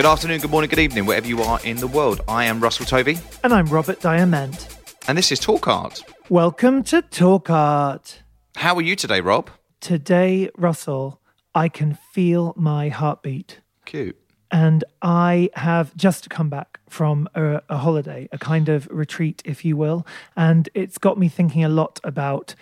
Good afternoon, good morning, good evening, wherever you are in the world. I am Russell Tovey. And I'm Robert Diament. And this is Talk Art. Welcome to Talk Art. How are you today, Rob? Today, Russell, I can feel my heartbeat. Cute. And I have just come back from a, a holiday, a kind of retreat, if you will. And it's got me thinking a lot about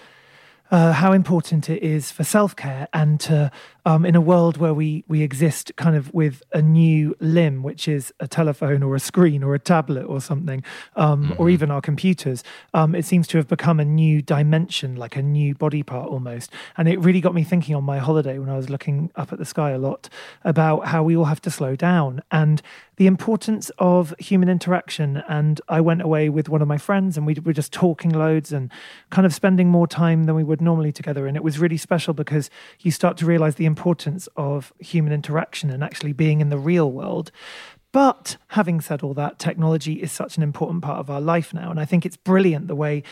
uh, how important it is for self care and to, um, in a world where we we exist kind of with a new limb, which is a telephone or a screen or a tablet or something, um, mm-hmm. or even our computers. Um, it seems to have become a new dimension, like a new body part almost. And it really got me thinking on my holiday when I was looking up at the sky a lot about how we all have to slow down and the importance of human interaction. And I went away with one of my friends and we were just talking loads and kind of spending more time than we would normally together. And it was really special because you start to realize the importance of human interaction and actually being in the real world. But having said all that, technology is such an important part of our life now. And I think it's brilliant the way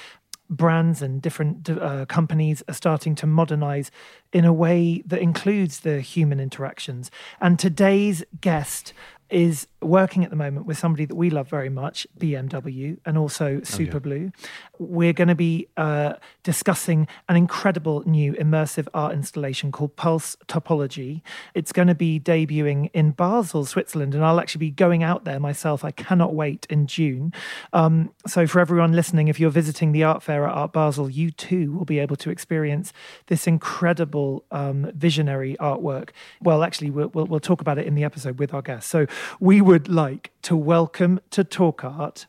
brands and different uh, companies are starting to modernize in a way that includes the human interactions. And today's guest is working at the moment with somebody that we love very much, BMW, and also Superblue. Oh, yeah. We're going to be uh, discussing an incredible new immersive art installation called Pulse Topology. It's going to be debuting in Basel, Switzerland, and I'll actually be going out there myself. I cannot wait in June. Um, so, for everyone listening, if you're visiting the art fair at Art Basel, you too will be able to experience this incredible um, visionary artwork. Well, actually, we'll, we'll, we'll talk about it in the episode with our guests. So, we would like to welcome to Talk Art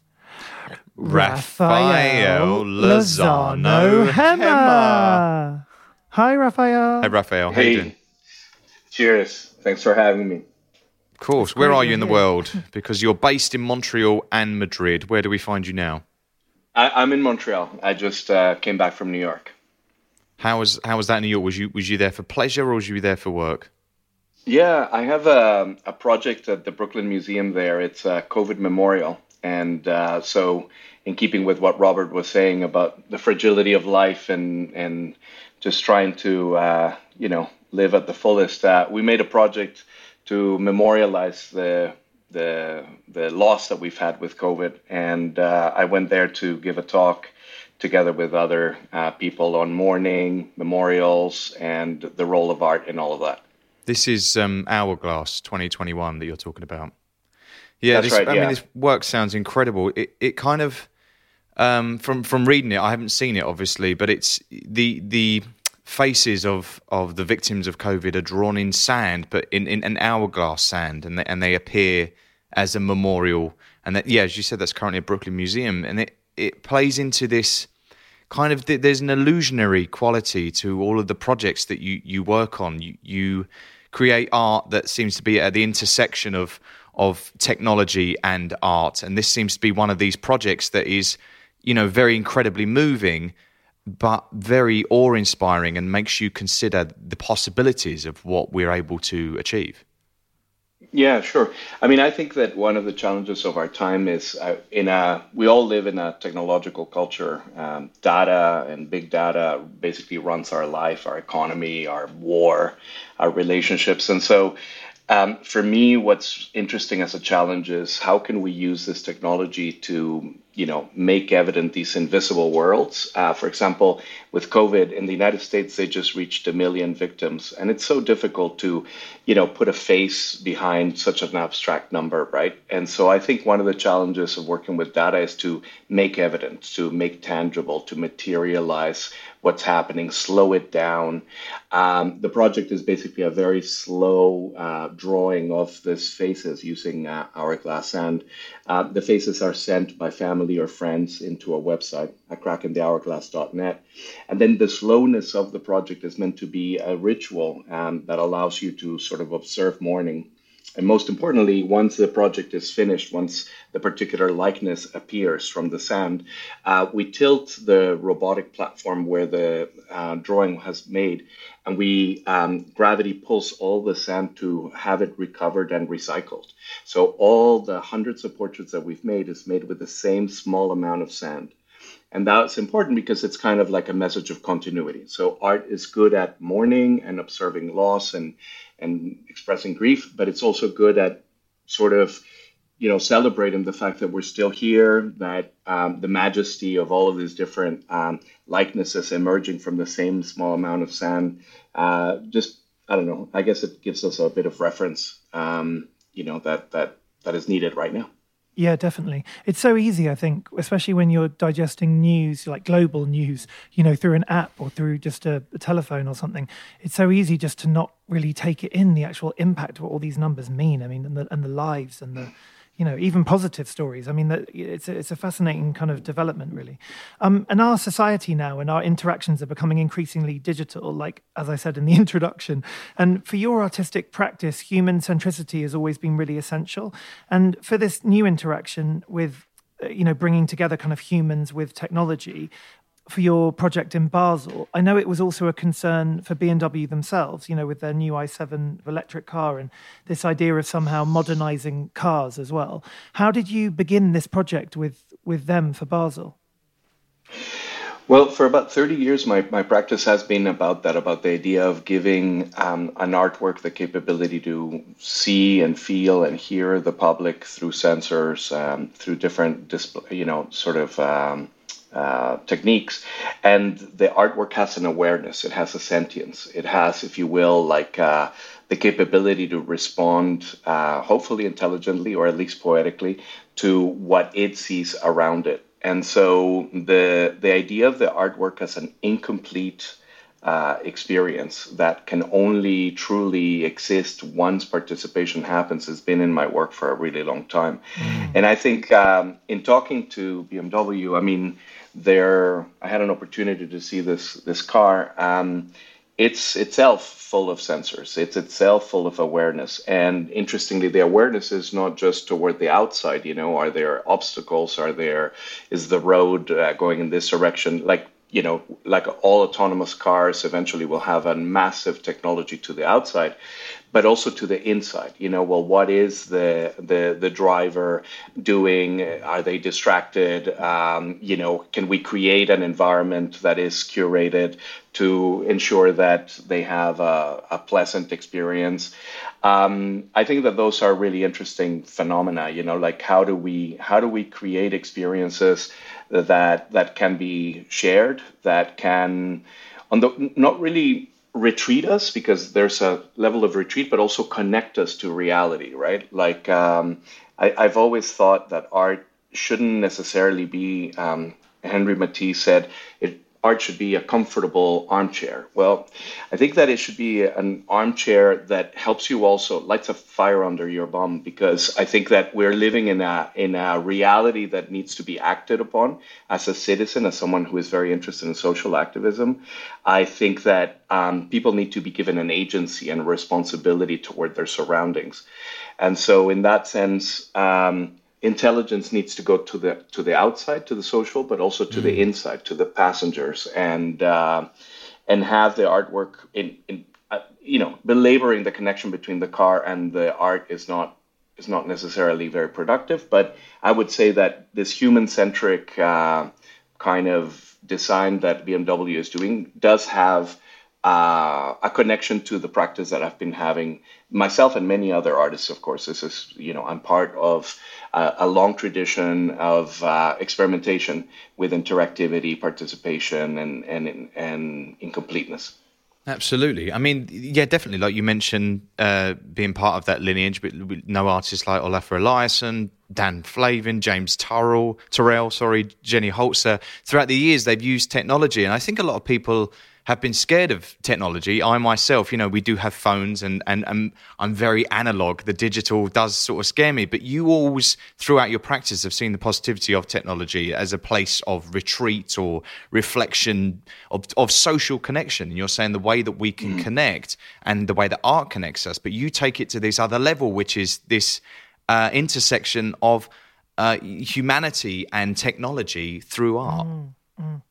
Raphael Lozano Hema. Hi, Rafael. Hi, Rafael. How hey. you doing? Cheers. Thanks for having me. Of course. Where are you in the world? Because you're based in Montreal and Madrid. Where do we find you now? I, am in Montreal. I just uh, came back from New York. How was how was that in New York? Was you was you there for pleasure or was you there for work? Yeah, I have a, a project at the Brooklyn Museum there. It's a COVID memorial. And uh, so, in keeping with what Robert was saying about the fragility of life and, and just trying to, uh, you know, live at the fullest, uh, we made a project to memorialize the, the, the loss that we've had with COVID. And uh, I went there to give a talk together with other uh, people on mourning, memorials, and the role of art in all of that. This is um, Hourglass 2021 that you're talking about. Yeah, this, right, I yeah. mean, this work sounds incredible. It it kind of um, from from reading it, I haven't seen it obviously, but it's the the faces of of the victims of COVID are drawn in sand, but in, in an hourglass sand, and they, and they appear as a memorial. And that, yeah, as you said, that's currently a Brooklyn Museum, and it it plays into this kind of there's an illusionary quality to all of the projects that you you work on. You you create art that seems to be at the intersection of of technology and art. And this seems to be one of these projects that is, you know, very incredibly moving, but very awe inspiring and makes you consider the possibilities of what we're able to achieve. Yeah, sure. I mean, I think that one of the challenges of our time is uh, in a we all live in a technological culture. Um, data and big data basically runs our life, our economy, our war, our relationships, and so um, for me, what's interesting as a challenge is how can we use this technology to, you know, make evident these invisible worlds. Uh, for example, with COVID in the United States, they just reached a million victims, and it's so difficult to, you know, put a face behind such an abstract number, right? And so I think one of the challenges of working with data is to make evidence, to make tangible, to materialize what's happening, slow it down. Um, the project is basically a very slow uh, drawing of these faces using uh, Hourglass, and uh, the faces are sent by family or friends into a website at krakenthehourglass.net. And then the slowness of the project is meant to be a ritual um, that allows you to sort of observe mourning and most importantly, once the project is finished, once the particular likeness appears from the sand, uh, we tilt the robotic platform where the uh, drawing has made, and we um, gravity pulls all the sand to have it recovered and recycled. So all the hundreds of portraits that we've made is made with the same small amount of sand. And that's important because it's kind of like a message of continuity. So art is good at mourning and observing loss and and expressing grief, but it's also good at sort of you know, celebrating the fact that we're still here, that um, the majesty of all of these different um, likenesses emerging from the same small amount of sand. Uh, just, I don't know. I guess it gives us a bit of reference, um, you know, that that that is needed right now. Yeah, definitely. It's so easy, I think, especially when you're digesting news, like global news, you know, through an app or through just a, a, telephone or something. It's so easy just to not really take it in the actual impact of what all these numbers mean. I mean, and the, and the lives and the you know, even positive stories. I mean, it's a, it's a fascinating kind of development, really. Um, and our society now and our interactions are becoming increasingly digital, like as I said in the introduction. And for your artistic practice, human centricity has always been really essential. And for this new interaction with uh, you know bringing together kind of humans with technology for your project in Basel. I know it was also a concern for BMW themselves, you know, with their new i7 electric car and this idea of somehow modernizing cars as well. How did you begin this project with with them for Basel? Well, for about 30 years, my, my practice has been about that, about the idea of giving um, an artwork the capability to see and feel and hear the public through sensors, um, through different, display, you know, sort of um, uh, techniques. And the artwork has an awareness, it has a sentience, it has, if you will, like uh, the capability to respond, uh, hopefully intelligently or at least poetically, to what it sees around it. And so the the idea of the artwork as an incomplete uh, experience that can only truly exist once participation happens has been in my work for a really long time. Mm. And I think um, in talking to BMW, I mean, there I had an opportunity to see this this car. Um, it's itself full of sensors. It's itself full of awareness. And interestingly, the awareness is not just toward the outside. You know, are there obstacles? Are there is the road uh, going in this direction? Like you know, like all autonomous cars eventually will have a massive technology to the outside, but also to the inside. You know, well, what is the the the driver doing? Are they distracted? Um, you know, can we create an environment that is curated to ensure that they have a, a pleasant experience? Um, I think that those are really interesting phenomena. You know, like how do we how do we create experiences that that can be shared, that can on the not really retreat us because there's a level of retreat, but also connect us to reality, right? Like um, I, have always thought that art shouldn't necessarily be. Um, Henri Matisse said it art should be a comfortable armchair. Well, I think that it should be an armchair that helps you also lights a fire under your bum because I think that we're living in a in a reality that needs to be acted upon as a citizen, as someone who is very interested in social activism. I think that um, people need to be given an agency and responsibility toward their surroundings, and so in that sense. Um, intelligence needs to go to the to the outside to the social but also to mm. the inside to the passengers and uh, and have the artwork in, in uh, you know belaboring the connection between the car and the art is not is not necessarily very productive but i would say that this human centric uh, kind of design that bmw is doing does have uh, a connection to the practice that I've been having myself and many other artists. Of course, this is you know I'm part of a, a long tradition of uh, experimentation with interactivity, participation, and and and incompleteness. Absolutely. I mean, yeah, definitely. Like you mentioned, uh, being part of that lineage, but no artists like Olafur Eliasson, Dan Flavin, James Turrell, Turrell, sorry, Jenny Holzer. Throughout the years, they've used technology, and I think a lot of people have been scared of technology. I myself, you know, we do have phones and, and, and I'm very analog. The digital does sort of scare me, but you always, throughout your practice, have seen the positivity of technology as a place of retreat or reflection of, of social connection. And you're saying the way that we can mm. connect and the way that art connects us, but you take it to this other level, which is this uh, intersection of uh, humanity and technology through art. Mm. Mm.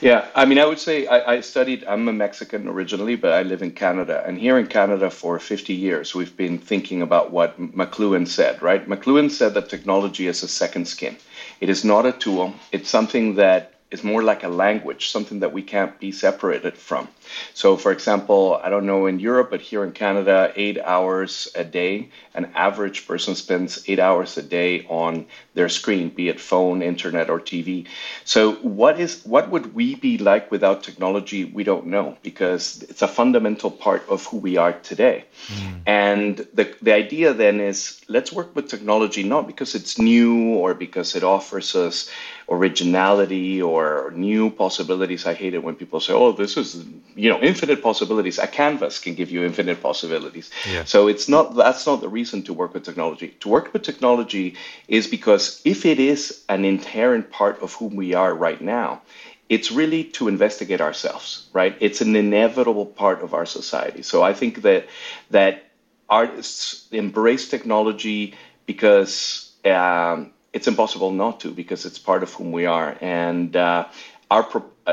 Yeah, I mean, I would say I, I, studied, I'm a Mexican originally, but I live in Canada. And here in Canada for 50 years, we've been thinking about what McLuhan said, right? McLuhan said that technology is a second skin. It is not a tool, it's something that is more like a language, something that we can't be separated from. So, for example, I don't know in Europe, but here in Canada, eight hours a day, an average person spends eight hours a day on their screen, be it phone, internet, or TV. So, what is what would we be like without technology? We don't know because it's a fundamental part of who we are today. Mm. And the the idea then is let's work with technology not because it's new or because it offers us originality or new possibilities. I hate it when people say, "Oh, this is you know infinite possibilities." A canvas can give you infinite possibilities. Yeah. So it's not that's not the reason to work with technology. To work with technology is because if it is an inherent part of who we are right now, it's really to investigate ourselves, right? It's an inevitable part of our society. So I think that that artists embrace technology because um, it's impossible not to because it's part of whom we are. And uh, our uh,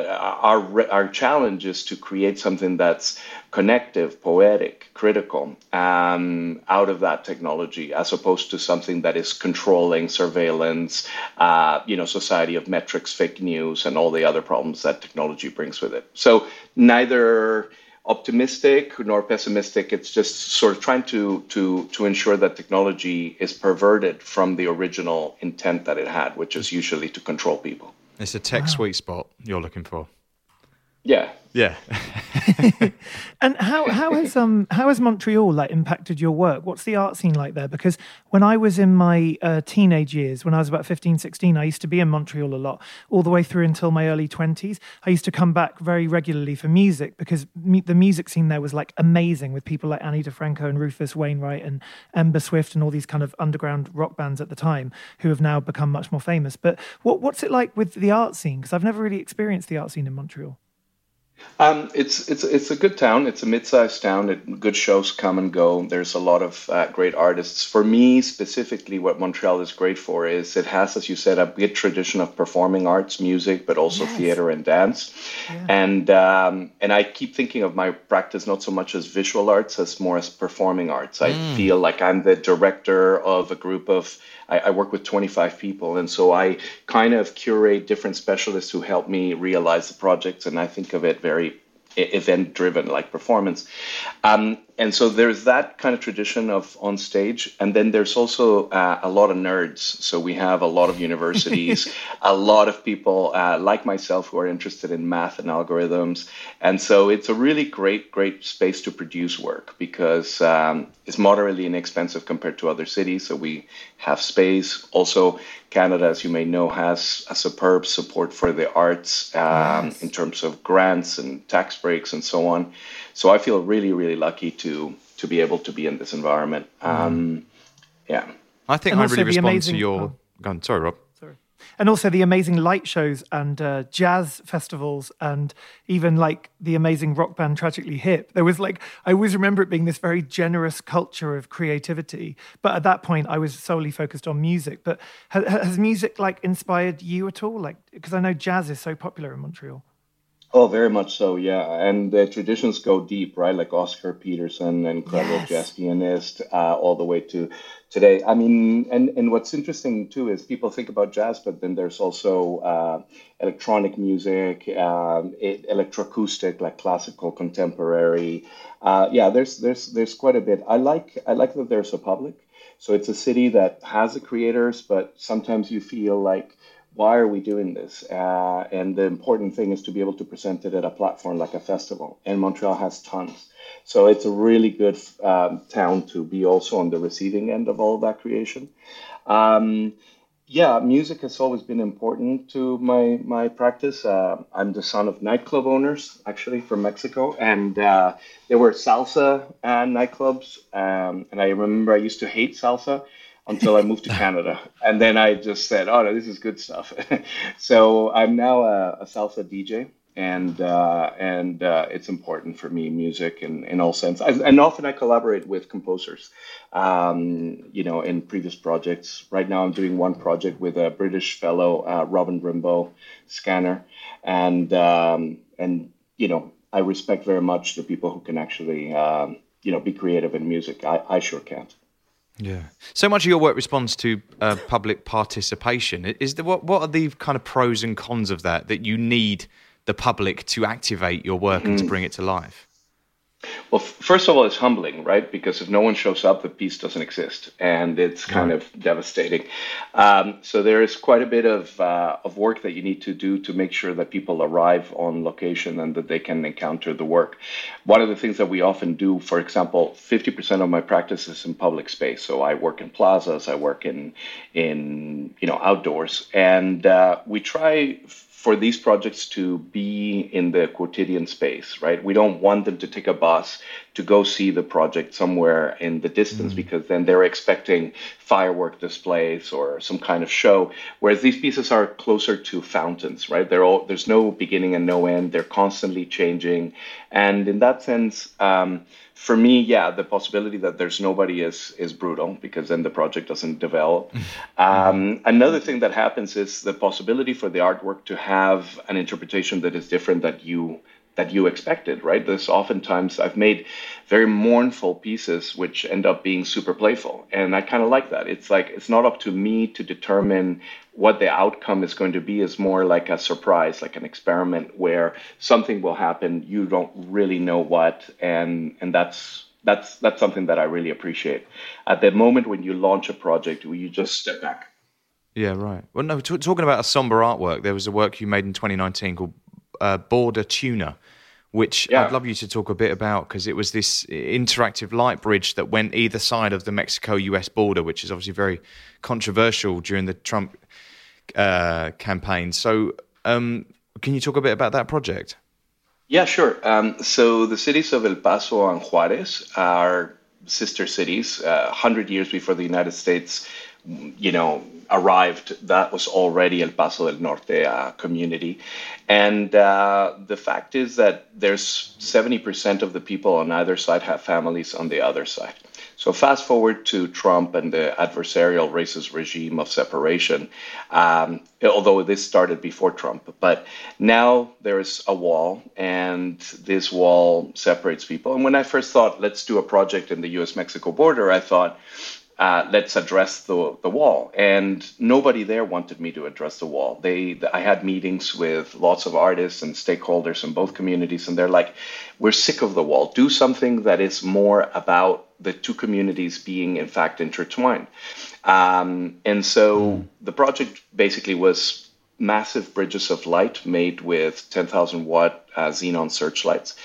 our our challenge is to create something that's connective, poetic, critical, um, out of that technology, as opposed to something that is controlling, surveillance, uh, you know, society of metrics, fake news, and all the other problems that technology brings with it. So neither optimistic nor pessimistic. It's just sort of trying to to to ensure that technology is perverted from the original intent that it had, which is usually to control people. It's a tech wow. sweet spot you're looking for. Yeah, yeah. and how how has um how has Montreal like impacted your work? What's the art scene like there? Because when I was in my uh, teenage years, when I was about 15, 16, I used to be in Montreal a lot, all the way through until my early 20s. I used to come back very regularly for music because me, the music scene there was like amazing with people like Ani DiFranco and Rufus Wainwright and Ember Swift and all these kind of underground rock bands at the time who have now become much more famous. But what what's it like with the art scene? Because I've never really experienced the art scene in Montreal. Um, it's it's it's a good town. It's a mid-sized town. It, good shows come and go. There's a lot of uh, great artists. For me specifically, what Montreal is great for is it has, as you said, a big tradition of performing arts, music, but also yes. theater and dance. Yeah. And um, and I keep thinking of my practice not so much as visual arts as more as performing arts. I mm. feel like I'm the director of a group of I, I, work with 25 people, and so I kind of curate different specialists who help me realize the projects, and I think of it very event driven like performance. Um, and so there's that kind of tradition of on stage and then there's also uh, a lot of nerds. So we have a lot of universities a lot of people uh, like myself who are interested in math and algorithms. And so it's a really great great space to produce work because um, it's moderately inexpensive compared to other cities. So we have space. Also canada as you may know has a superb support for the arts um, yes. in terms of grants and tax breaks and so on. So I feel really, really lucky to to to be able to be in this environment. Um, yeah. I think and I really respond amazing, to your. Oh. Go on, sorry, Rob. Sorry. And also the amazing light shows and uh, jazz festivals, and even like the amazing rock band Tragically Hip. There was like I always remember it being this very generous culture of creativity. But at that point, I was solely focused on music. But has, has music like inspired you at all? Like because I know jazz is so popular in Montreal. Oh, very much so, yeah. And the traditions go deep, right? Like Oscar Peterson, incredible yes. jazz pianist, uh, all the way to today. I mean, and, and what's interesting too is people think about jazz, but then there's also uh, electronic music, um, electroacoustic, like classical, contemporary. Uh, yeah, there's there's there's quite a bit. I like I like that there's a public. So it's a city that has the creators, but sometimes you feel like why are we doing this? Uh, and the important thing is to be able to present it at a platform like a festival. And Montreal has tons. So it's a really good um, town to be also on the receiving end of all of that creation. Um, yeah, music has always been important to my my practice. Uh, I'm the son of nightclub owners, actually from Mexico, and uh, there were salsa uh, nightclubs. Um, and I remember I used to hate salsa until I moved to Canada. And then I just said, oh, no, this is good stuff. so I'm now a, a salsa DJ. And uh, and uh, it's important for me, music in, in all sense. I, and often I collaborate with composers, um, you know, in previous projects. Right now, I'm doing one project with a British fellow, uh, Robin Rimbaud, Scanner, and um, and you know, I respect very much the people who can actually, um, you know, be creative in music. I, I sure can't. Yeah. So much of your work responds to uh, public participation. Is there what what are the kind of pros and cons of that that you need the public to activate your work mm. and to mm. bring it to life? Well, first of all, it's humbling, right? Because if no one shows up, the piece doesn't exist, and it's kind of devastating. Um, so there is quite a bit of uh, of work that you need to do to make sure that people arrive on location and that they can encounter the work. One of the things that we often do, for example, 50% of my practice is in public space. So I work in plazas, I work in in you know outdoors, and uh, we try for these projects to be in the quotidian space, right? We don't want them to take a bus to go see the project somewhere in the distance mm because then they're expecting firework displays or some kind of show. Whereas these pieces are closer to fountains, right? They're all, there's no beginning and no end. They're constantly changing, and in that sense. Um, for me, yeah, the possibility that there's nobody is is brutal because then the project doesn't develop. um, another thing that happens is the possibility for the artwork to have an interpretation that is different that you that you expected, right? There's oftentimes I've made very mournful pieces which end up being super playful. And I kind of like that. It's like it's not up to me to determine what the outcome is going to be. It's more like a surprise, like an experiment where something will happen, you don't really know what, and and that's that's that's something that I really appreciate. At the moment when you launch a project, you just step back. Yeah, right. Well, no, t- talking about a somber artwork, there was a work you made in 2019 called uh, Border Tuner, which yeah. I'd love you to talk a bit about because it was this interactive light bridge that went either side of the Mexico US border, which is obviously very controversial during the Trump uh, campaign. So, um, can you talk a bit about that project? Yeah, sure. Um, so, the cities of El Paso and Juarez are sister cities. Uh, 100 years before the United States, you know, arrived, that was already El Paso del Norte uh, community. And uh, the fact is that there's 70% of the people on either side have families on the other side. So fast forward to Trump and the adversarial racist regime of separation, um, although this started before Trump. But now there's a wall, and this wall separates people. And when I first thought, let's do a project in the U.S.-Mexico border, I thought, uh, let's address the, the wall. And nobody there wanted me to address the wall. They, I had meetings with lots of artists and stakeholders in both communities, and they're like, we're sick of the wall. Do something that is more about the two communities being, in fact, intertwined. Um, and so mm. the project basically was massive bridges of light made with 10,000 watt uh, xenon searchlights.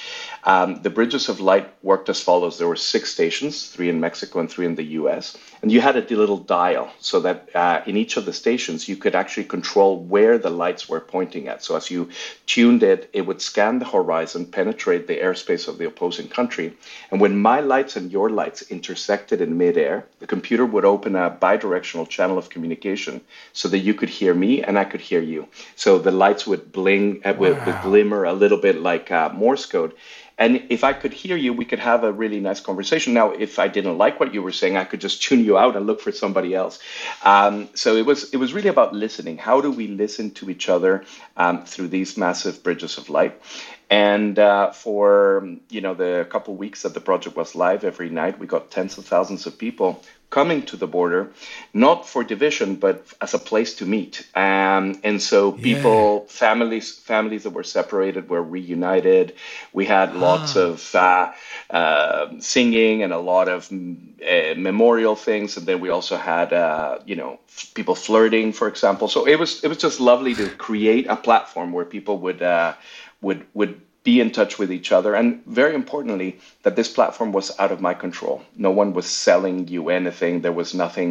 Um, the bridges of light worked as follows. There were six stations, three in Mexico and three in the US. And you had a little dial so that uh, in each of the stations, you could actually control where the lights were pointing at. So as you tuned it, it would scan the horizon, penetrate the airspace of the opposing country. And when my lights and your lights intersected in midair, the computer would open a bidirectional channel of communication so that you could hear me and I could hear you. So the lights would bling, uh, wow. would, would glimmer a little bit like uh, Morse code. And if I could hear you, we could have a really nice conversation. Now, if I didn't like what you were saying, I could just tune you out and look for somebody else. Um, so it was it was really about listening. How do we listen to each other um, through these massive bridges of light? And uh, for you know the couple weeks that the project was live, every night we got tens of thousands of people coming to the border, not for division, but as a place to meet. Um, and so people, yeah. families, families that were separated were reunited. We had lots ah. of uh, uh, singing and a lot of uh, memorial things, and then we also had, uh, you know, people flirting, for example. So it was it was just lovely to create a platform where people would uh, would would be in touch with each other. And very importantly, that this platform was out of my control. No one was selling you anything. There was nothing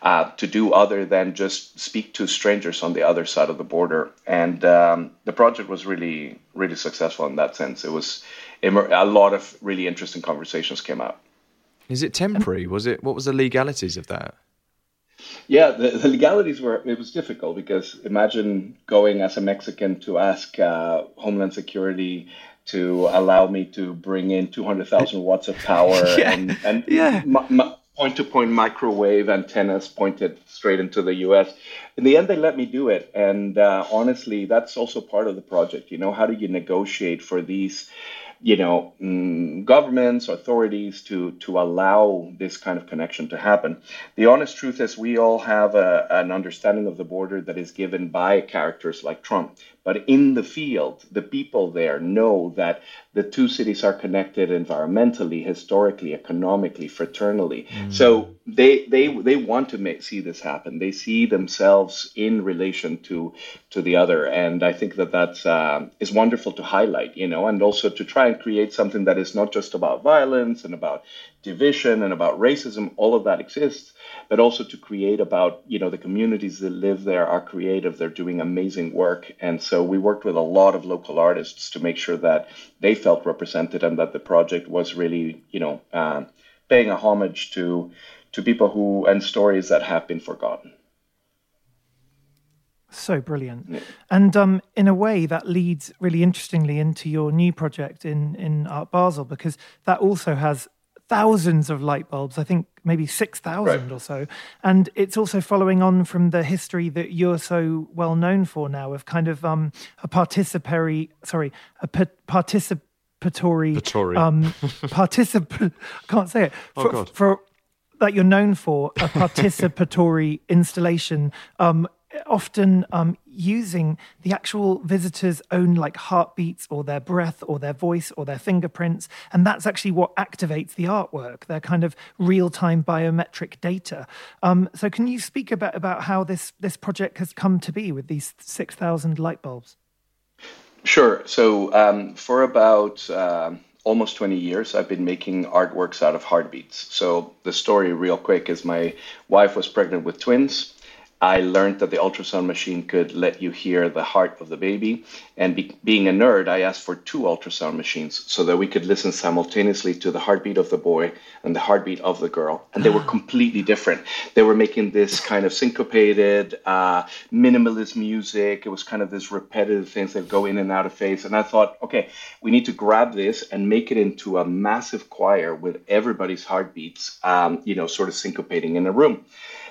uh, to do other than just speak to strangers on the other side of the border. And um, the project was really, really successful in that sense. It was a lot of really interesting conversations came out. Is it temporary? Was it? What was the legalities of that? Yeah, the, the, legalities were, it was difficult because imagine going as a Mexican to ask uh, Homeland Security to allow me to bring in 200,000 watts of power yeah. and, and yeah. point to point microwave antennas pointed straight into the US. In the end, they let me do it. And uh, honestly, that's also part of the project. You know, how do you negotiate for these? You know, mm, governments, authorities to to allow this kind of connection to happen. The honest truth is, we all have a, an understanding of the border that is given by characters like Trump. But in the field, the people there know that the two cities are connected environmentally, historically, economically, fraternally. Mm. So they they they want to make, see this happen. They see themselves in relation to to the other, and I think that that's uh, is wonderful to highlight, you know, and also to try and create something that is not just about violence and about division and about racism. All of that exists but also to create about you know the communities that live there are creative they're doing amazing work and so we worked with a lot of local artists to make sure that they felt represented and that the project was really you know uh, paying a homage to to people who and stories that have been forgotten so brilliant yeah. and um, in a way that leads really interestingly into your new project in in art basel because that also has thousands of light bulbs, I think maybe 6,000 right. or so. And it's also following on from the history that you're so well known for now of kind of um, a participatory, sorry, a pa- participatory, um, particip- I can't say it. Oh, for, oh, God. For, that you're known for a participatory installation um, often um, using the actual visitor's own like heartbeats or their breath or their voice or their fingerprints and that's actually what activates the artwork their kind of real-time biometric data. Um, so can you speak about about how this this project has come to be with these 6000 light bulbs? Sure. So um, for about uh, almost 20 years i've been making artworks out of heartbeats. So the story real quick is my wife was pregnant with twins I learned that the ultrasound machine could let you hear the heart of the baby. And be, being a nerd, I asked for two ultrasound machines so that we could listen simultaneously to the heartbeat of the boy and the heartbeat of the girl. And they were completely different. They were making this kind of syncopated, uh, minimalist music. It was kind of this repetitive things that go in and out of phase. And I thought, okay, we need to grab this and make it into a massive choir with everybody's heartbeats, um, you know, sort of syncopating in a room.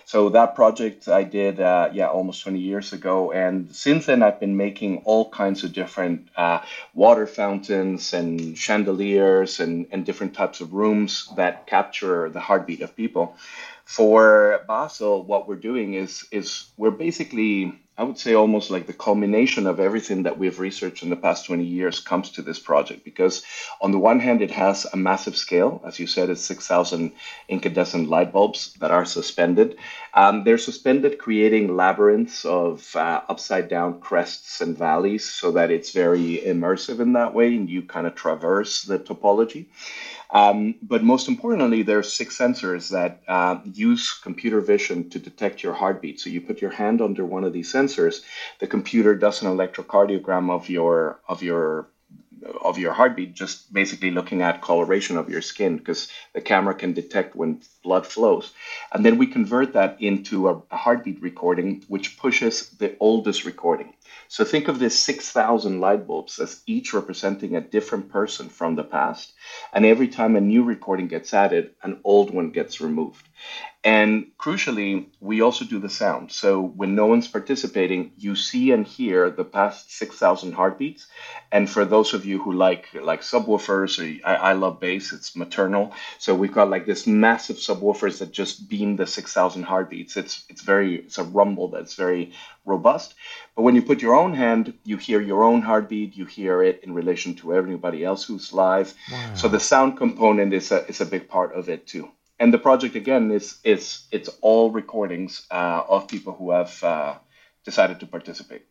So that project I did, uh, yeah, almost 20 years ago, and since then I've been making all kinds of different uh, water fountains and chandeliers and, and different types of rooms that capture the heartbeat of people. For Basel, what we're doing is is we're basically I would say almost like the culmination of everything that we've researched in the past 20 years comes to this project because on the one hand it has a massive scale. As you said it's 6000 incandescent light bulbs that are suspended. Um, they're suspended creating labyrinths of uh, upside down crests and valleys so that it's very immersive in that way and you kind of traverse the topology um, but most importantly, there are six sensors that uh, use computer vision to detect your heartbeat. So you put your hand under one of these sensors, the computer does an electrocardiogram of your of your of your heartbeat, just basically looking at coloration of your skin, because the camera can detect when blood flows. And then we convert that into a, a heartbeat recording, which pushes the oldest recording. So think of this 6,000 light bulbs as each representing a different person from the past. And every time a new recording gets added, an old one gets removed. And crucially, we also do the sound. So when no one's participating, you see and hear the past 6,000 heartbeats. And for those of you who like like subwoofers, or I, I love bass, it's maternal. So we've got like this massive subwoofers that just beam the 6,000 heartbeats. It's it's very it's a rumble that's very robust. But when you put your own hand, you hear your own heartbeat. You hear it in relation to everybody else who's live. Wow. So the sound component is a is a big part of it too and the project again is is it's all recordings uh, of people who have uh, decided to participate.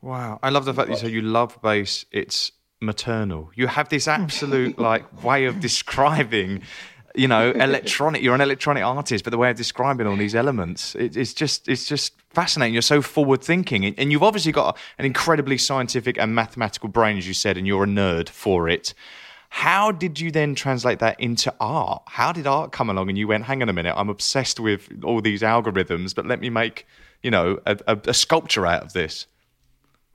Wow, I love the fact that you say you love bass. It's maternal. You have this absolute like way of describing. You know, electronic. You're an electronic artist, but the way of describing all these elements, it, it's just, it's just fascinating. You're so forward thinking, and you've obviously got an incredibly scientific and mathematical brain, as you said, and you're a nerd for it. How did you then translate that into art? How did art come along and you went, hang on a minute, I'm obsessed with all these algorithms, but let me make, you know, a, a, a sculpture out of this?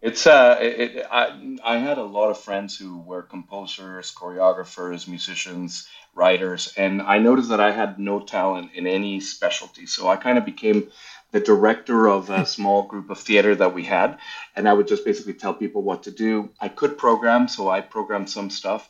It's uh, it, it, I I had a lot of friends who were composers, choreographers, musicians, writers, and I noticed that I had no talent in any specialty. So I kind of became the director of a small group of theater that we had, and I would just basically tell people what to do. I could program, so I programmed some stuff.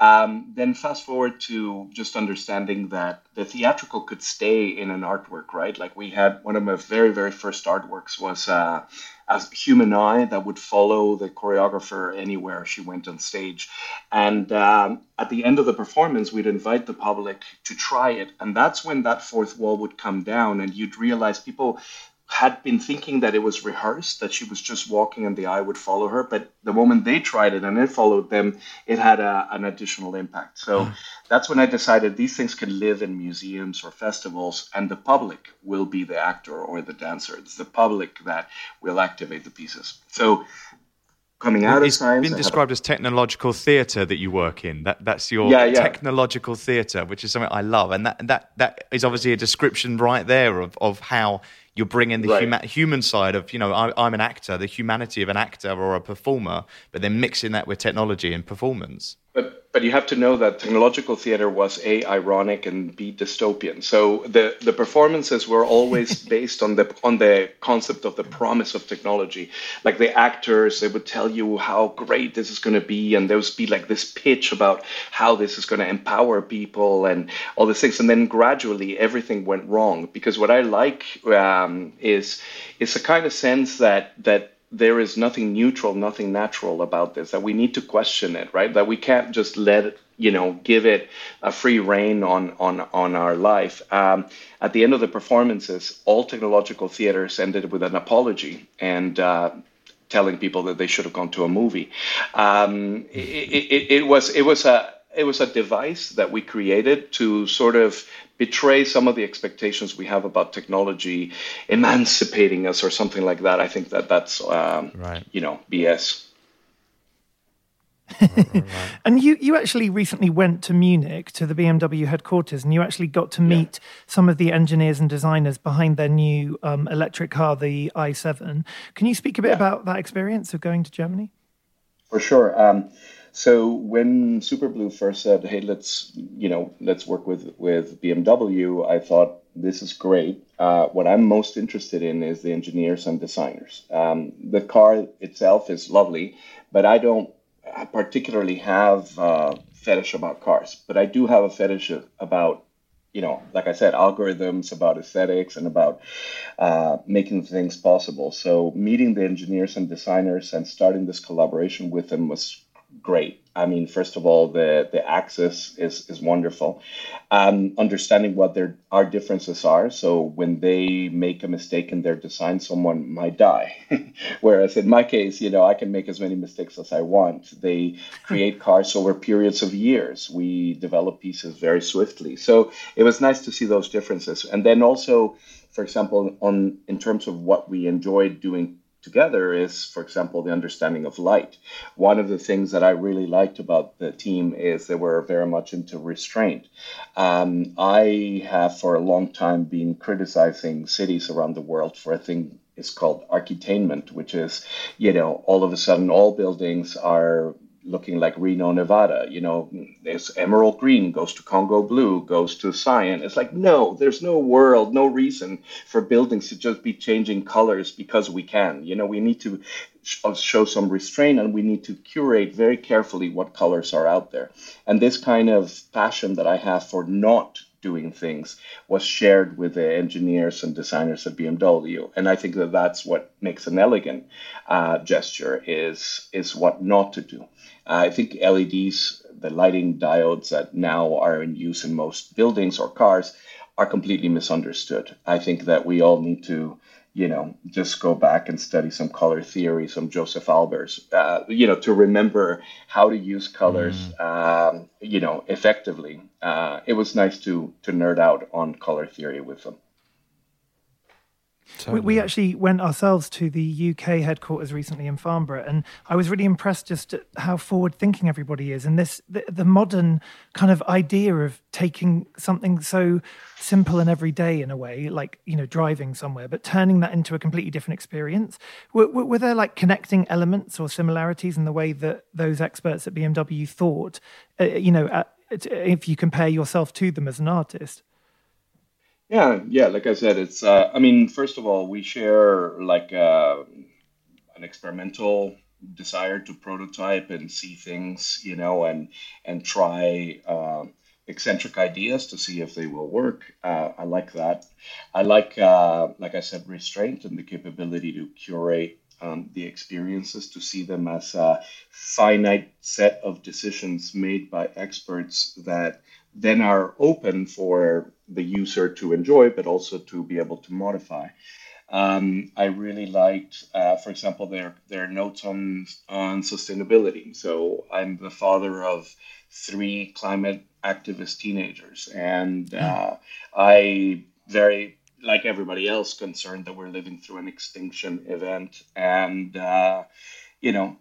Um, then fast forward to just understanding that the theatrical could stay in an artwork, right? Like we had one of my very, very first artworks was uh, a human eye that would follow the choreographer anywhere she went on stage. And um, at the end of the performance, we'd invite the public to try it. And that's when that fourth wall would come down, and you'd realize people had been thinking that it was rehearsed, that she was just walking and the eye would follow her. But the moment they tried it and it followed them, it had a, an additional impact. So mm. that's when I decided these things can live in museums or festivals, and the public will be the actor or the dancer. It's the public that will activate the pieces. So coming out it's of science. It's been described as technological theatre that you work in. That that's your yeah, yeah. technological theatre, which is something I love, and that that that is obviously a description right there of of how you're bringing the right. huma- human side of you know I, am an actor, the humanity of an actor or a performer, but then mixing that with technology and performance. But but you have to know that technological theater was a ironic and b dystopian. So the the performances were always based on the on the concept of the promise of technology. Like the actors, they would tell you how great this is going to be, and there would be like this pitch about how this is going to empower people and all these things. And then gradually everything went wrong because what I like um, is is a kind of sense that that there is nothing neutral, nothing natural about this, that we need to question it, right? That we can't just let it, you know, give it a free reign on, on, on our life. Um, at the end of the performances, all technological theaters ended with an apology and uh, telling people that they should have gone to a movie. Um, it, it, it, was, it was a, it was a device that we created to sort of betray some of the expectations we have about technology emancipating us or something like that. I think that that's um, right. you know BS. right, right, and you, you actually recently went to Munich to the BMW headquarters, and you actually got to meet yeah. some of the engineers and designers behind their new um, electric car, the i7. Can you speak a bit yeah. about that experience of going to Germany? For sure. Um, so when Superblue first said, "Hey, let's you know let's work with with BMW," I thought this is great. Uh, what I'm most interested in is the engineers and designers. Um, the car itself is lovely, but I don't particularly have a fetish about cars. But I do have a fetish about you know, like I said, algorithms about aesthetics and about uh, making things possible. So meeting the engineers and designers and starting this collaboration with them was great. I mean, first of all, the the access is is wonderful. Um, understanding what their our differences are. So when they make a mistake in their design, someone might die. Whereas in my case, you know, I can make as many mistakes as I want. They create cars over periods of years. We develop pieces very swiftly. So it was nice to see those differences. And then also, for example, on in terms of what we enjoyed doing together is, for example, the understanding of light. One of the things that I really liked about the team is they were very much into restraint. Um, I have for a long time been criticizing cities around the world for a thing is called architainment, which is, you know, all of a sudden all buildings are looking like Reno, Nevada. You know, there's emerald green goes to Congo blue, goes to cyan. It's like, no, there's no world, no reason for buildings to just be changing colors because we can. You know, we need to uh, show some restraint and we need to curate very carefully what colors are out there. And this kind of passion that I have for not doing things was shared with the engineers and designers at BMW. And I think that that's what makes an elegant uh, gesture is is what not to do. Uh, I think LEDs, the lighting diodes that now are in use in most buildings or cars, are completely misunderstood. I think that we all need to you know, just go back and study some color theory, some Josef Albers, uh, you know, to remember how to use colors, mm. um, you know, effectively. Uh, it was nice to to nerd out on color theory with them. Totally. We, we, actually went ourselves to the UK headquarters recently in Farnborough, and I was really impressed just at how forward thinking everybody is, and this the, the, modern kind of idea of taking something so simple and everyday in a way, like you know driving somewhere, but turning that into a completely different experience. Were, were, were there like connecting elements or similarities in the way that those experts at BMW thought? Uh, you know, uh, if you compare yourself to them as an artist. Yeah, yeah. Like I said, it's. Uh, I mean, first of all, we share like uh, an experimental desire to prototype and see things, you know, and and try uh, eccentric ideas to see if they will work. Uh, I like that. I like, uh, like I said, restraint and the capability to curate um, the experiences, to see them as a finite set of decisions made by experts that then are open for the user to enjoy, but also to be able to modify. Um, I really liked, uh, for example, their their notes on on sustainability. So I'm the father of three climate activist teenagers, and uh, I very like everybody else concerned that we're living through an extinction event, and uh, you know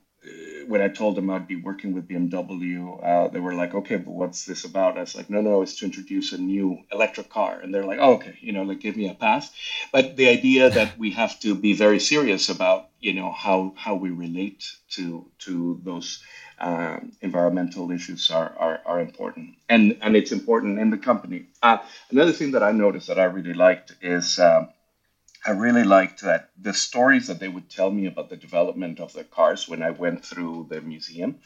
when I told them I'd be working with BMW, uh, they were like, "Okay, but what's this about?" I was like, "No, no, it's to introduce a new electric car." And they're like, oh, "Okay, you know, like give me a pass." But the idea that we have to be very serious about, you know, how how we relate to to those uh, environmental issues are, are are important, and and it's important in the company. Uh, another thing that I noticed that I really liked is. Um, I really liked that the stories that they would tell me about the development of the cars when I went through the museum.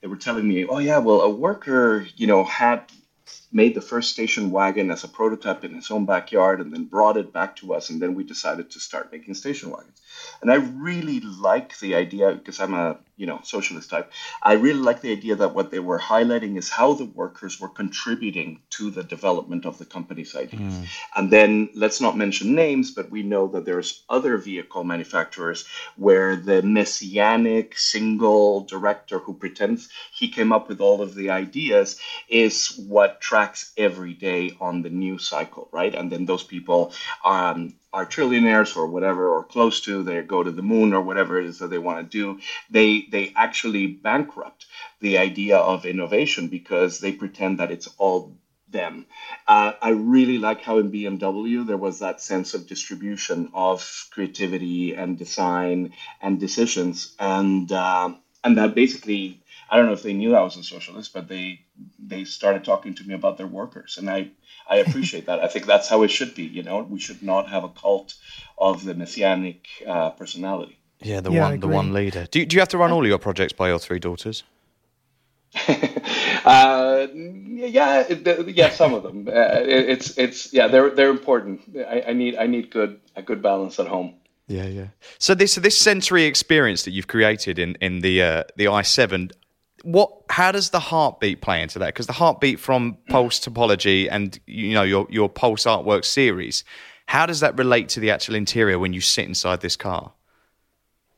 They were telling me, oh yeah, well a worker, you know, had made the first station wagon as a prototype in his own backyard and then brought it back to us and then we decided to start making station wagons and i really like the idea because i'm a you know socialist type. I really like the idea that what they were highlighting is how the workers were contributing to the development of the company's ideas. Mm. and then let's not mention names but we know that there's other vehicle manufacturers where the messianic single director who pretends he came up with all of the ideas is what tracks every day on the news cycle right? And then those people um, are trillionaires or whatever or close to they go to the moon or whatever it is that they want to do they they actually bankrupt the idea of innovation because they pretend that it's all them. Uh, i really like how in bmw there was that sense of distribution of creativity and design and decisions and uh, and that basically I don't know if they knew I was a socialist, but they they started talking to me about their workers, and I I appreciate that. I think that's how it should be. You know, we should not have a cult of the messianic uh, personality. Yeah, the yeah, one the one leader. Do you, do you have to run all your projects by your three daughters? uh, yeah, yeah, some of them. Uh, it, it's it's yeah, they're they're important. I, I need I need good a good balance at home. Yeah, yeah. So this so this sensory experience that you've created in in the uh, the i7 what how does the heartbeat play into that? Because the heartbeat from pulse topology and you know your your pulse artwork series how does that relate to the actual interior when you sit inside this car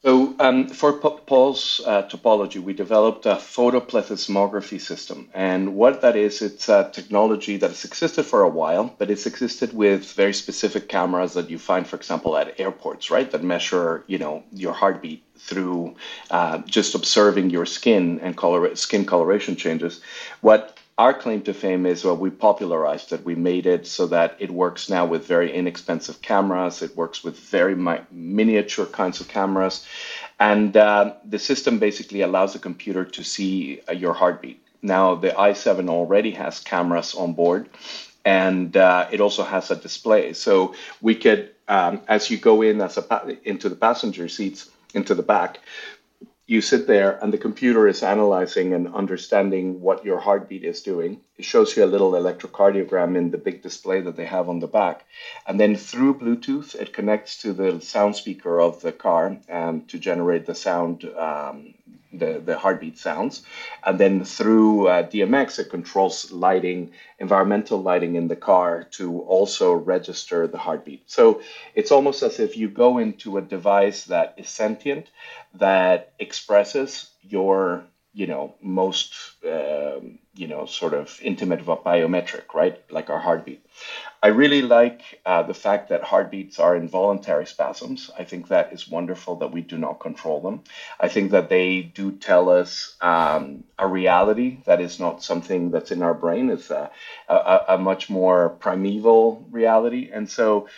so um, for P- pulse uh, topology we developed a photoplethysmography system and what that is it's a technology that has existed for a while but it's existed with very specific cameras that you find for example at airports right that measure you know your heartbeat through uh, just observing your skin and color, skin coloration changes. What our claim to fame is well, we popularized it. We made it so that it works now with very inexpensive cameras. It works with very mi- miniature kinds of cameras. And uh, the system basically allows the computer to see uh, your heartbeat. Now, the i7 already has cameras on board and uh, it also has a display. So we could, um, as you go in as a pa- into the passenger seats, into the back. You sit there, and the computer is analyzing and understanding what your heartbeat is doing. It shows you a little electrocardiogram in the big display that they have on the back. And then through Bluetooth, it connects to the sound speaker of the car um, to generate the sound um, the, the heartbeat sounds. And then through uh, DMX, it controls lighting, environmental lighting in the car to also register the heartbeat. So it's almost as if you go into a device that is sentient, that expresses your you know most um, you know sort of intimate biometric right? Like our heartbeat. I really like uh, the fact that heartbeats are involuntary spasms. I think that is wonderful that we do not control them. I think that they do tell us um, a reality that is not something that's in our brain. It's a, a, a much more primeval reality. And so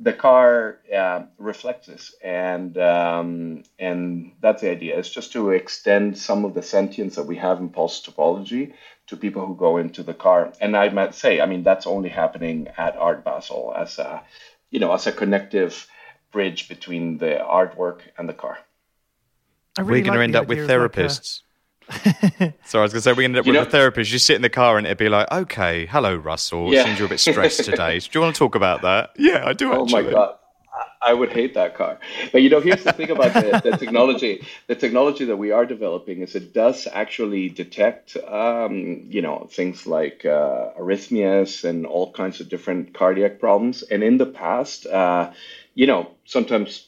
the car uh, reflects this, and um, and that's the idea. It's just to extend some of the sentience that we have in pulse topology to people who go into the car. And I might say, I mean, that's only happening at Art Basel as a, you know, as a connective bridge between the artwork and the car. Really we're going to end up with therapists. Like a... Sorry, I was going to say we're going to end up you with know... a therapist. You sit in the car and it'd be like, okay, hello, Russell. Yeah. Seems you're a bit stressed today. Do you want to talk about that? Yeah, I do. Actually. Oh my god. I would hate that car. But you know, here's the thing about the, the, technology. The technology that we are developing is it does actually detect, um, you know, things like uh, arrhythmias and all kinds of different cardiac problems. And in the past, uh, you know, sometimes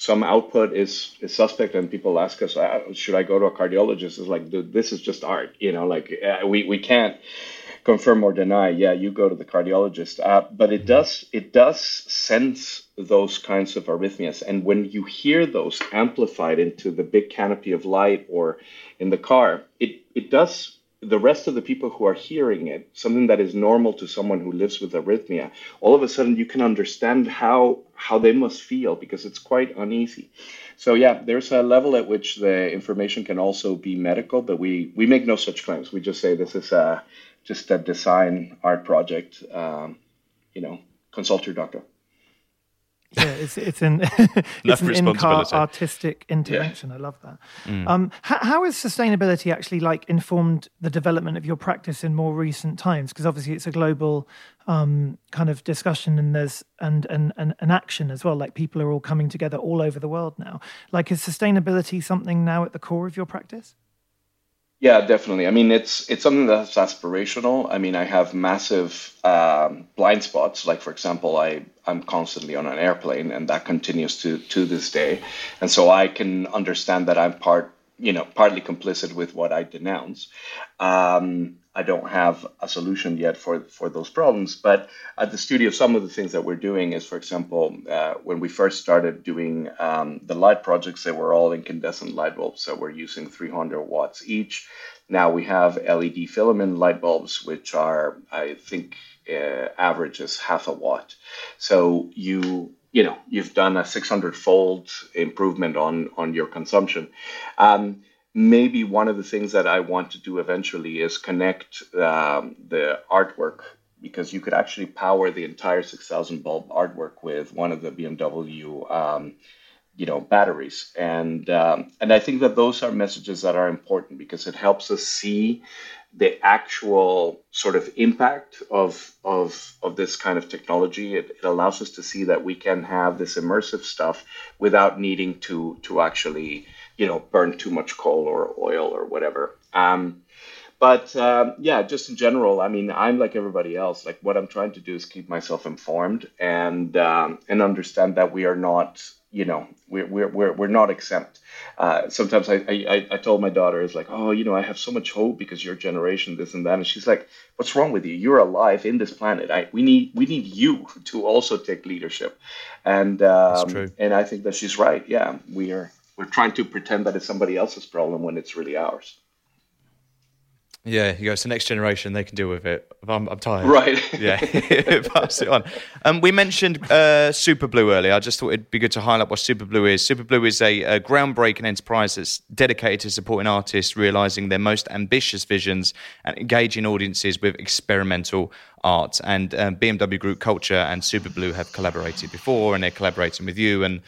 some output is, is suspect, and people ask us, uh, should I go to a cardiologist? It's like, dude, this is just art. You know, like uh, we we can't confirm or deny, yeah, you go to the cardiologist. Uh, but it does it does sense those kinds of arrhythmias, and when you hear those amplified into the big canopy of light or in the car, it it does the rest of the people who are hearing it, something that is normal to someone who lives with arrhythmia, all of a sudden you can understand how how they must feel because it's quite uneasy. So yeah, there's a level at which the information can also be medical, but we we make no such claims. We just say this is a just a design art project. Um, you know, consult your doctor. Yeah, it's it's an it's an in-car artistic interaction. Yeah. I love that. Mm. Um, how, how has sustainability actually like informed the development of your practice in more recent times? Because obviously it's a global um, kind of discussion, and there's and, and and and action as well. Like people are all coming together all over the world now. Like, is sustainability something now at the core of your practice? Yeah, definitely. I mean, it's it's something that's aspirational. I mean, I have massive um, blind spots. Like, for example, I I'm constantly on an airplane, and that continues to to this day. And so I can understand that I'm part, you know, partly complicit with what I denounce. Um, I don't have a solution yet for for those problems. But at the studio, some of the things that we're doing is, for example, uh, when we first started doing um, the light projects, they were all incandescent light bulbs that were using 300 watts each. Now we have LED filament light bulbs, which are, I think, uh, average is half a watt. So you you know you've done a 600 fold improvement on on your consumption. Um, maybe one of the things that I want to do eventually is connect um, the artwork because you could actually power the entire 6000 bulb artwork with one of the BMW um, you know batteries. And um, and I think that those are messages that are important because it helps us see the actual sort of impact of of of this kind of technology. It, it allows us to see that we can have this immersive stuff without needing to to actually you know, burn too much coal or oil or whatever. Um, but um, yeah, just in general, I mean, I'm like everybody else. Like what I'm trying to do is keep myself informed and um, and understand that we are not, you know, we're we're we're, we're not exempt. Uh, sometimes I, I I told my daughter is like, oh, you know, I have so much hope because your generation, this and that, and she's like, what's wrong with you? You're alive in this planet. I we need we need you to also take leadership, and um, and I think that she's right. Yeah, we are we're trying to pretend that it's somebody else's problem when it's really ours. Yeah, you go. So next generation, they can deal with it. I'm, I'm tired. Right. yeah, pass it on. Um, we mentioned uh, Super Blue earlier. I just thought it'd be good to highlight what Super Blue is. Super Blue is a, a groundbreaking enterprise that's dedicated to supporting artists realizing their most ambitious visions and engaging audiences with experimental art. And um, BMW Group Culture and Super Blue have collaborated before, and they're collaborating with you. And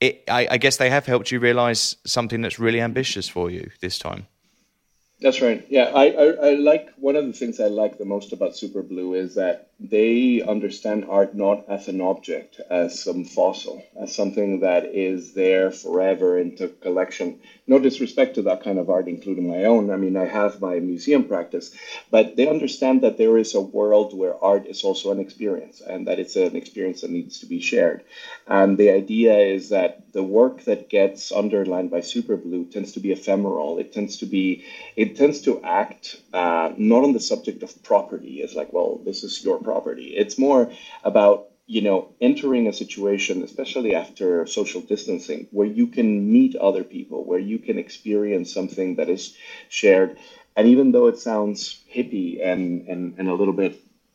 it, I, I guess they have helped you realize something that's really ambitious for you this time. That's right. Yeah, I, I, I, like one of the things I like the most about Super Blue is that they understand art not as an object, as some fossil, as something that is there forever into collection. No disrespect to that kind of art, including my own. I mean, I have my museum practice, but they understand that there is a world where art is also an experience, and that it's an experience that needs to be shared. And the idea is that the work that gets underlined by Super Blue tends to be ephemeral. It tends to be it tends to act uh, not on the subject of property as like, well, this is your property. It's more about you know entering a situation, especially after social distancing, where you can meet other people, where you can experience something that is shared. And even though it sounds hippie and and, and a little bit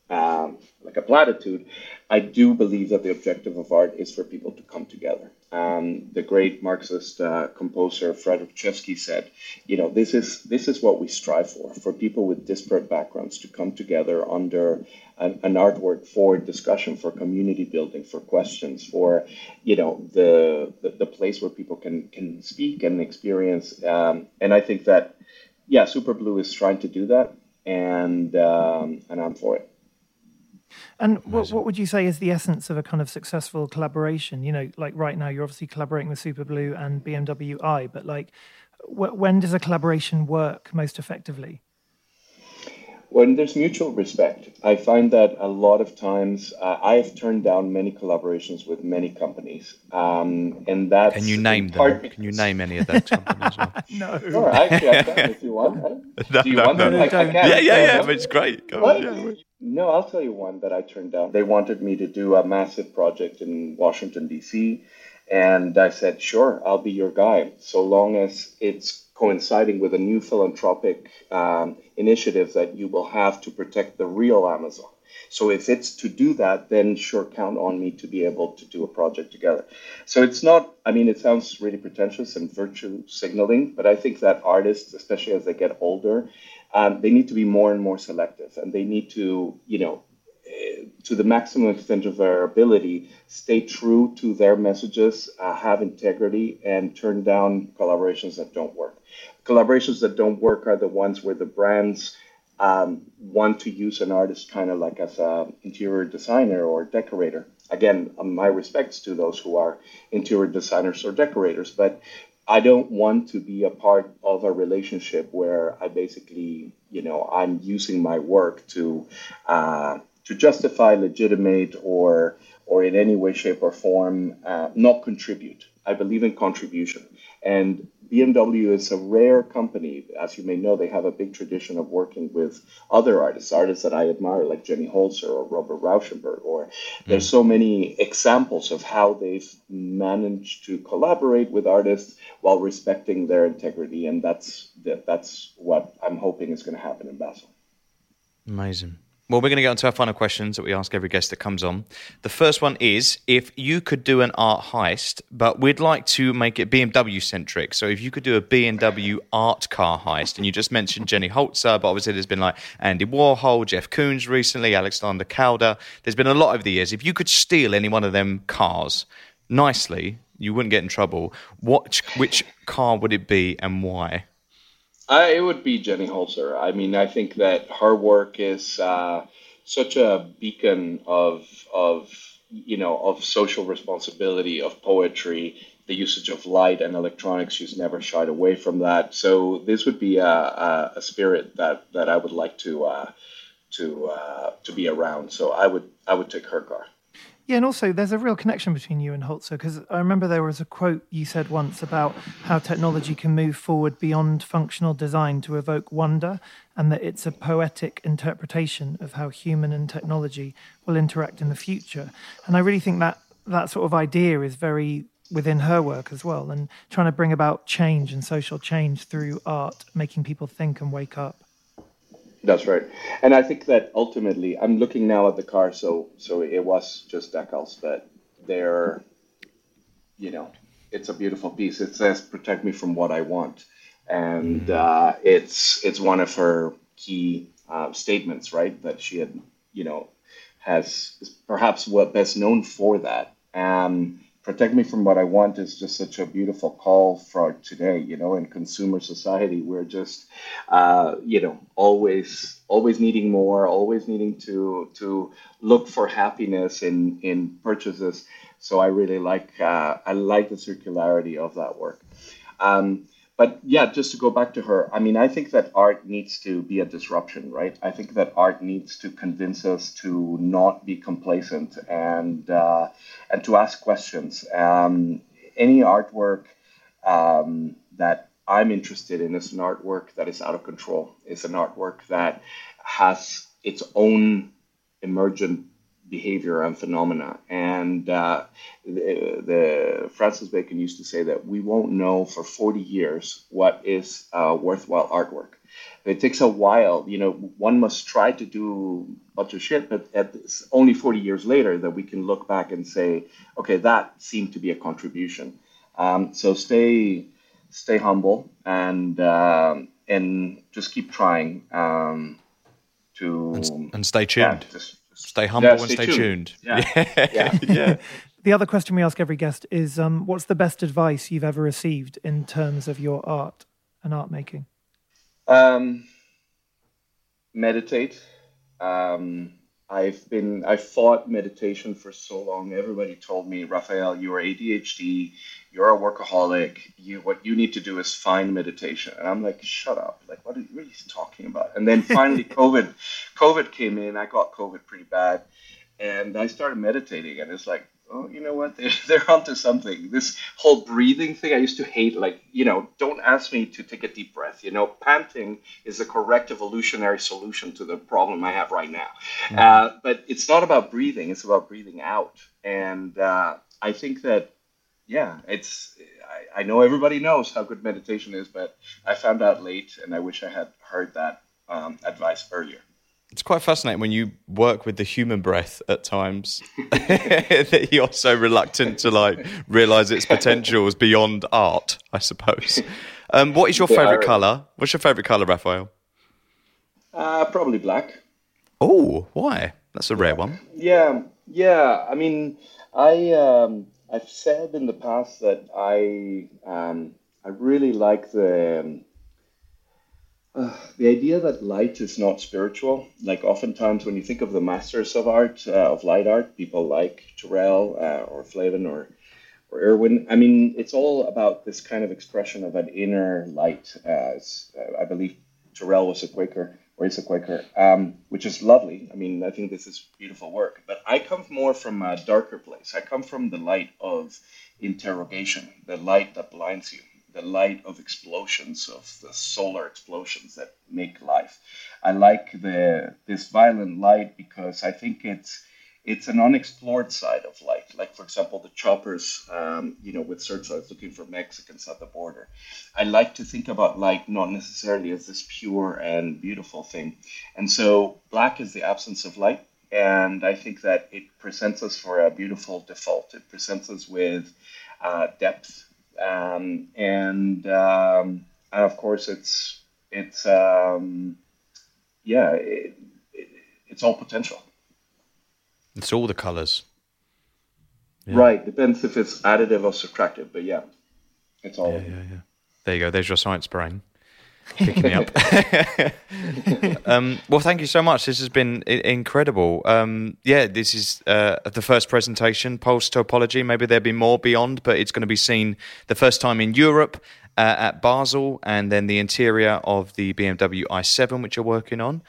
um, like a platitude. I do believe that the objective of art is for people to come together. Um, the great Marxist uh, composer Frederic Rzewski said, "You know, this is this is what we strive for: for people with disparate backgrounds to come together under an, an, artwork for discussion, for community building, for questions, for you know the the, the place where people can can speak and experience. Um, and I think that yeah, Super Blue is trying to do that, and um, and I'm for it. And what, what would you say is the essence of a kind of successful collaboration? You know, like right now, you're obviously collaborating with Super Blue and BMW i, but like, wh- when does a collaboration work most effectively? when there's mutual respect. I find that a lot of times uh, I've turned down many collaborations with many companies, um, and that's can you name them? Can you name any of those companies? no, sure. Actually, I can if you want. Right? no, Do you no, want no, them? I, I can. Yeah, yeah, yeah. But it's great. Go on, yeah. No, I'll tell you one that I turned down. They wanted me to do a massive project in Washington D.C. And I said, sure, I'll be your guy, so long as it's coinciding with a new philanthropic um, initiative that you will have to protect the real Amazon. So if it's to do that, then sure, count on me to be able to do a project together. So it's not, I mean, it sounds really pretentious and virtue signaling, but I think that artists, especially as they get older, um, they need to be more and more selective and they need to, you know, to the maximum extent of their ability, stay true to their messages, uh, have integrity, and turn down collaborations that don't work. Collaborations that don't work are the ones where the brands um, want to use an artist kind of like as an interior designer or decorator. Again, um, my respects to those who are interior designers or decorators, but I don't want to be a part of a relationship where I basically, you know, I'm using my work to uh, to justify, legitimate, or or in any way, shape, or form uh, not contribute. I believe in contribution, and BMW is a rare company. As you may know, they have a big tradition of working with other artists, artists that I admire, like Jenny Holzer or Robert Rauschenberg. Or mm. there's so many examples of how they've managed to collaborate with artists while respecting their integrity, and that's that's what I'm hoping is going to happen in Basel. Amazing. Well, we're going to get on to our final questions that we ask every guest that comes on. The first one is if you could do an art heist, but we'd like to make it BMW centric. So if you could do a BMW art car heist, and you just mentioned Jenny Holzer, but obviously there's been like Andy Warhol, Jeff Koons recently, Alexander Calder. There's been a lot over the years. If you could steal any one of them cars nicely, you wouldn't get in trouble. What, which car would it be and why? Uh, it would be Jenny Holzer. I mean, I think that her work is uh, such a beacon of of you know of social responsibility, of poetry, the usage of light and electronics. She's never shied away from that. So this would be a, a, a spirit that that I would like to uh, to uh, to be around. So I would I would take her car. Yeah, and also there's a real connection between you and Holzer because I remember there was a quote you said once about how technology can move forward beyond functional design to evoke wonder, and that it's a poetic interpretation of how human and technology will interact in the future. And I really think that that sort of idea is very within her work as well, and trying to bring about change and social change through art, making people think and wake up. That's right, and I think that ultimately, I'm looking now at the car. So, so it was just decals, but they're, you know, it's a beautiful piece. It says "Protect me from what I want," and mm. uh, it's it's one of her key uh, statements, right? That she had, you know, has perhaps what best known for that. Um, protect me from what I want is just such a beautiful call for today. You know, in consumer society, we're just, uh, you know, always always needing more, always needing to to look for happiness in in purchases. So I really like uh, I like the circularity of that work. Um, but yeah, just to go back to her, I mean, I think that art needs to be a disruption, right? I think that art needs to convince us to not be complacent and uh, and to ask questions. Um, any artwork um, that I'm interested in is an artwork that is out of control. It's an artwork that has its own emergent behavior and phenomena. And uh, the, the, Francis Bacon used to say that we won't know for 40 years what is uh, worthwhile artwork. It takes a while. You know, one must try to do a bunch of shit, but it's only 40 years later that we can look back and say, okay, that seemed to be a contribution. Um, so stay stay humble and um, and just keep trying um, to and, and, stay tuned. Yeah, just, stay humble yeah, and stay, tuned. tuned. Yeah. yeah. yeah. The other question we ask every guest is um, what's the best advice you've ever received in terms of your art and art making? Um, meditate. Um, I've been I fought meditation for so long. Everybody told me, Rafael, you are ADHD, you're a workaholic. You what you need to do is find meditation. And I'm like, shut up. Like what are, what are you talking about? And then finally COVID COVID came in. I got COVID pretty bad. And I started meditating and it's like oh, you know what? They're, they're onto something. This whole breathing thing, I used to hate. Like, you know, don't ask me to take a deep breath. You know, panting is the correct evolutionary solution to the problem I have right now. Mm-hmm. Uh, but it's not about breathing, it's about breathing out. And uh, I think that, yeah, it's, I, I, know everybody knows how good meditation is, but I found out late and I wish I had heard that um, advice earlier it's quite fascinating when you work with the human breath at times that you're so reluctant to like realize its potentials beyond art i suppose. Um, what is your favorite color? What's your favorite color Rafael? Uh, probably black. Oh why? That's a rare one. Yeah yeah i mean i um, i've said in the past that i um, i really like the um, uh, the idea that light is not spiritual, like oftentimes when you think of the masters of art, uh, of light art, people like Turrell uh, or Flavin or or Irwin. I mean, it's all about this kind of expression of an inner light. Uh, I believe Turrell was a Quaker or is a Quaker, um, which is lovely. I mean, I think this is beautiful work. But I come more from a darker place. I come from the light of interrogation, the light that blinds you the light of explosions of the solar explosions that make life. I like the this violent light because I think it's it's an unexplored side of light. Like for example, the choppers, um, you know, with searchlights looking for Mexicans at the border. I like to think about light not necessarily as this pure and beautiful thing. And so black is the absence of light. And I think that it presents us for a beautiful default. It presents us with uh, depth um, and um, and of course it's it's um, yeah it, it, it's all potential. It's all the colors. Yeah. Right. Depends if it's additive or subtractive, but yeah, it's all. Yeah, yeah, yeah. There you go. There's your science brain picking me up. um, well, thank you so much. This has been I- incredible. Um, yeah, this is uh, the first presentation, Pulse Topology. Maybe there'll be more beyond, but it's going to be seen the first time in Europe uh, at Basel, and then the interior of the BMW i7, which you're working on.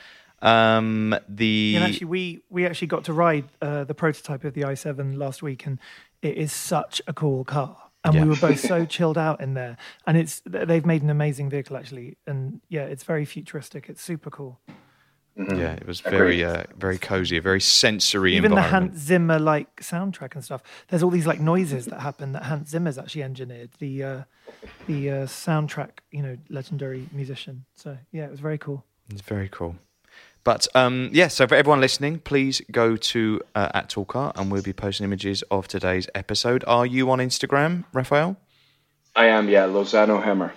Um, the and actually, we we actually got to ride uh, the prototype of the i7 last week, and it is such a cool car and yeah. we were both so chilled out in there. And it's they've made an amazing vehicle actually, and yeah, it's very futuristic. It's super cool. Mm-hmm. Yeah, it was very uh, very cozy, a very sensory. Environment. Even the Hans Zimmer like soundtrack and stuff. There's all these like noises that happen that Hans Zimmer's actually engineered. The uh, the uh, soundtrack, you know, legendary musician. So yeah, it was very cool. It's very cool. But um, yeah, so for everyone listening, please go to uh, at Talkart and we'll be posting images of today's episode. Are you on Instagram, Rafael? I am, yeah. Lozano Hemmer.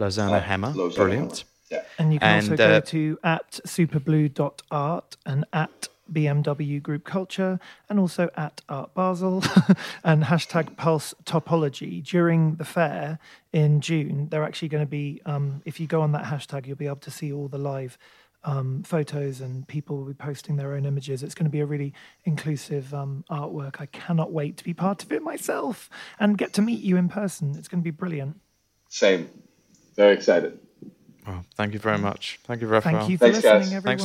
Lozano uh, Hemmer. Lozano Brilliant. Hemmer. Yeah. And you can and, also go uh, to at superblue.art and at BMW Group Culture and also at Art Basel and hashtag Pulse Topology. During the fair in June, they're actually going to be, um, if you go on that hashtag, you'll be able to see all the live um, photos and people will be posting their own images. It's going to be a really inclusive um, artwork. I cannot wait to be part of it myself and get to meet you in person. It's going to be brilliant. Same. Very excited. Well, thank you very much. Thank you, Rafael. Thank you for Thanks, listening, guys. everyone. Thanks,